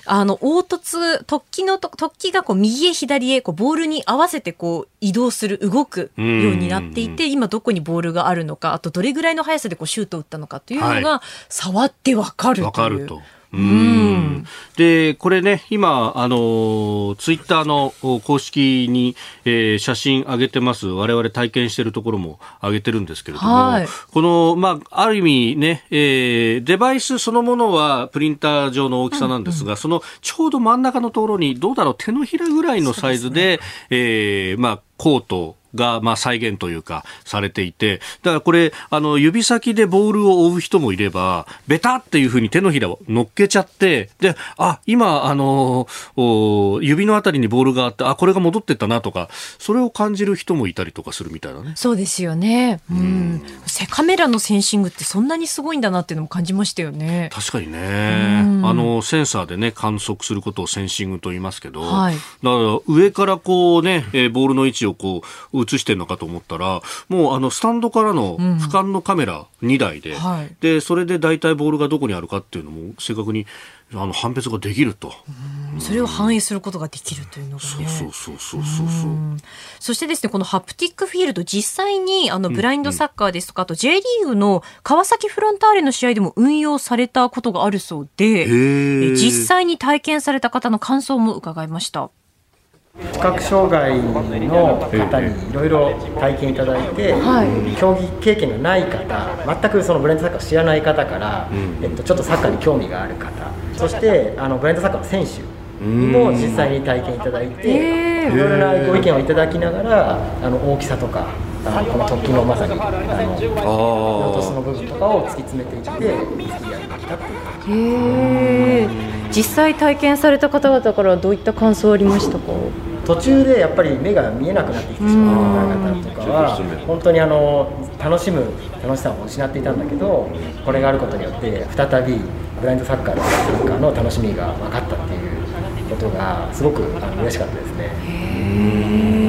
あの凹凸突起の突起がこう右へ左へこうボールに合わせてこう移動する動くようになっていて、今どこにボールがあるのかあとどれぐらいの速さでこうシュートを打ったのかというのが、触ってわかるという。かるとうん。で、これね、今、あの、ツイッターの公式に、えー、写真上げてます。我々体験しているところも上げてるんですけれども、はい、この、まあ、ある意味ね、えー、デバイスそのものはプリンター上の大きさなんですが、うんうん、そのちょうど真ん中のところに、どうだろう、手のひらぐらいのサイズで、でね、えー、まあ、コート、が、まあ、再現というか、されていて、だからこれ、あの、指先でボールを追う人もいれば、ベタっていうふうに手のひらを乗っけちゃって、で、あ、今、あの、指のあたりにボールがあって、あ、これが戻ってったなとか、それを感じる人もいたりとかするみたいなね。そうですよね。うん。カメラのセンシングってそんなにすごいんだなっていうのも感じましたよね。確かにね。あの、センサーでね、観測することをセンシングと言いますけど、はい、だから上からこうね、ボールの位置をこう、映してるのかと思ったらもうあのスタンドからの俯瞰のカメラ2台でうんはい、でそれで大体ボールがどこにあるかっていうのも正確にあの判別ができると。それを反映することができるというのがね。そうそうそうそうそうそう。そしてですね、このハプティックフィールド、実際にあのブラインドサッカーですとか、あと J リーグの川崎フロンターレの試合でも運用されたことがあるそうで、実際に体験された方の感想も伺いました。視覚障害の方にいろいろ体験いただいて、はい、競技経験がない方全くそのブレンドサッカーを知らない方から、うん、えっと、ちょっとサッカーに興味がある方そしてあのブレンドサッカーの選手にも実際に体験いただいていろいろなご意見をいただきながらあの大きさとかあのこの突起のまさにあの落とすの部分とかを突き詰めていって作り上げてきたっていう。実際体験された方々からどういった感想ありましたか？途中でやっぱり目が見えなくなってきてしまう方とかは本当にあの楽しむ楽しさを失っていたんだけどこれがあることによって再びブラインドサッカーとかサッカーの楽しみが分かったっていうことがすごくあの嬉しかったですね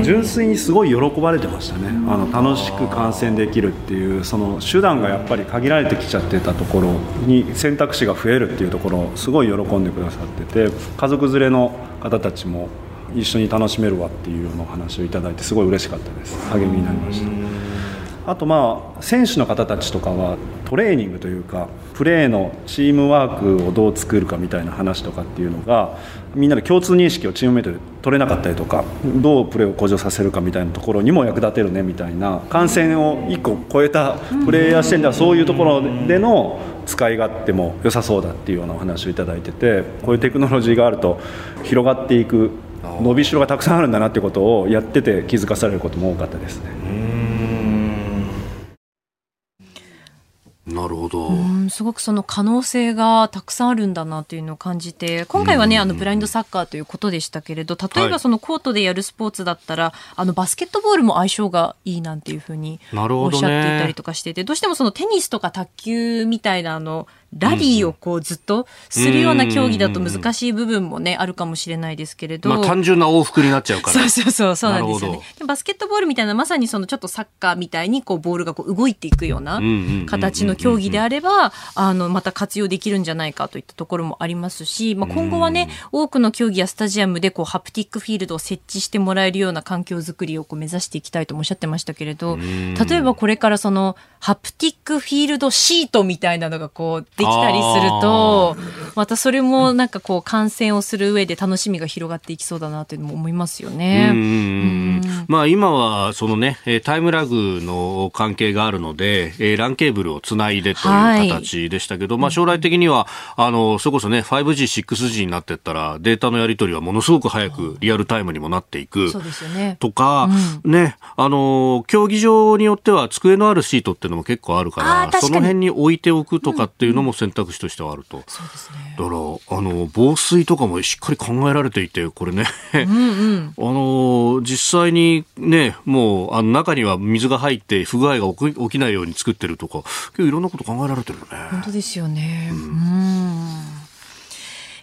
純粋にすごい喜ばれてましたね。あの楽しく観戦できるっていうその手段がやっぱり限られてきちゃってたところに選択肢が増えるっていうところすごい喜んでくださってて家族連れの方たちも一緒に楽しめるわっていうようなお話をいただいてすごい嬉しかったです。励みになりました。あとまあ選手の方たちとかはトレーニングというかプレーのチームワークをどう作るかみたいな話とかっていうのがみんなで共通認識をチームメートで取れなかったりとかどうプレーを向上させるかみたいなところにも役立てるねみたいな感染を1個超えたプレーヤー視点ではそういうところでの使い勝手も良さそうだっていうようなお話をいただいててこういうテクノロジーがあると広がっていく伸びしろがたくさんあるんだなってことをやってて気づかされることも多かったですね。ななるほど。すごくその可能性がたくさんあるんだなというのを感じて、今回はね、あのブラインドサッカーということでしたけれど、例えばそのコートでやるスポーツだったら、はい、あのバスケットボールも相性がいいなんていうふうにおっしゃっていたりとかしてて、どうしてもそのテニスとか卓球みたいなあのラリーをこうずっとするような競技だと難しい部分もね、あるかもしれないですけれど。まあ単純な往復になっちゃうから。そうそうそう、そうなんですよね。バスケットボールみたいな、まさにそのちょっとサッカーみたいにこうボールがこう動いていくような形の競技であれば、あの、また活用できるんじゃないかといったところもありますし、まあ今後はね、多くの競技やスタジアムでこうハプティックフィールドを設置してもらえるような環境づくりをこう目指していきたいとおっしゃってましたけれど、例えばこれからそのハプティックフィールドシートみたいなのがこうできたりすると、と、またそれもなんかこう観戦をする上で楽しみが広がっていきそうだなというのも思いますよね。まあ今はそのね、タイムラグの関係があるので、LAN ケーブルをつないでという形でしたけど、はい、まあ将来的には、あの、それこそね、5G、6G になっていったら、データのやり取りはものすごく早くリアルタイムにもなっていく。とか、うん、ね、あの、競技場によっては机のあるシートっていうのも結構あるから、その辺に置いておくとかっていうのも選択肢としてはあると。そうですね。だから、あの、防水とかもしっかり考えられていて、これね、うんうん、*laughs* あの、実際にね、もう、あの中には水が入って不具合が起き起きないように作ってるとか、結構いろんなこと考えられてるよね。本当ですよね。うん、うん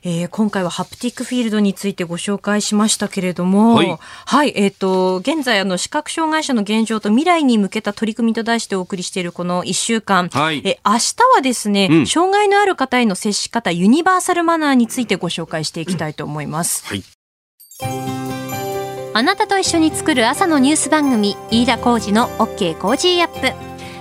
えー、今回はハプティックフィールドについてご紹介しましたけれども、はい、はい、えっ、ー、と、現在、あの、視覚障害者の現状と未来に向けた取り組みと題してお送りしているこの1週間、はい、え明日はですね、うん、障害のある方への接し方、ユニバーサルマナーについてご紹介していきたいと思います。はい。あなたと一緒に作る朝のニュース番組、飯田浩二の OK コージーアップ。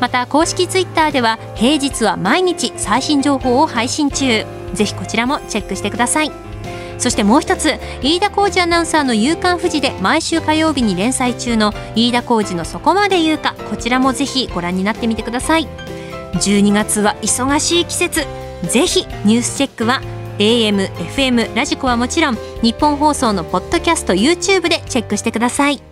また公式ツイッターでは平日は毎日最新情報を配信中。ぜひこちらもチェックしてください。そしてもう一つ飯田浩二アナウンサーの「夕刊富士」で毎週火曜日に連載中の飯田浩二の「そこまで言うか」こちらもぜひご覧になってみてください。12月は忙しい季節。ぜひニュースチェックは AM、FM、ラジコはもちろん日本放送のポッドキャスト YouTube でチェックしてください。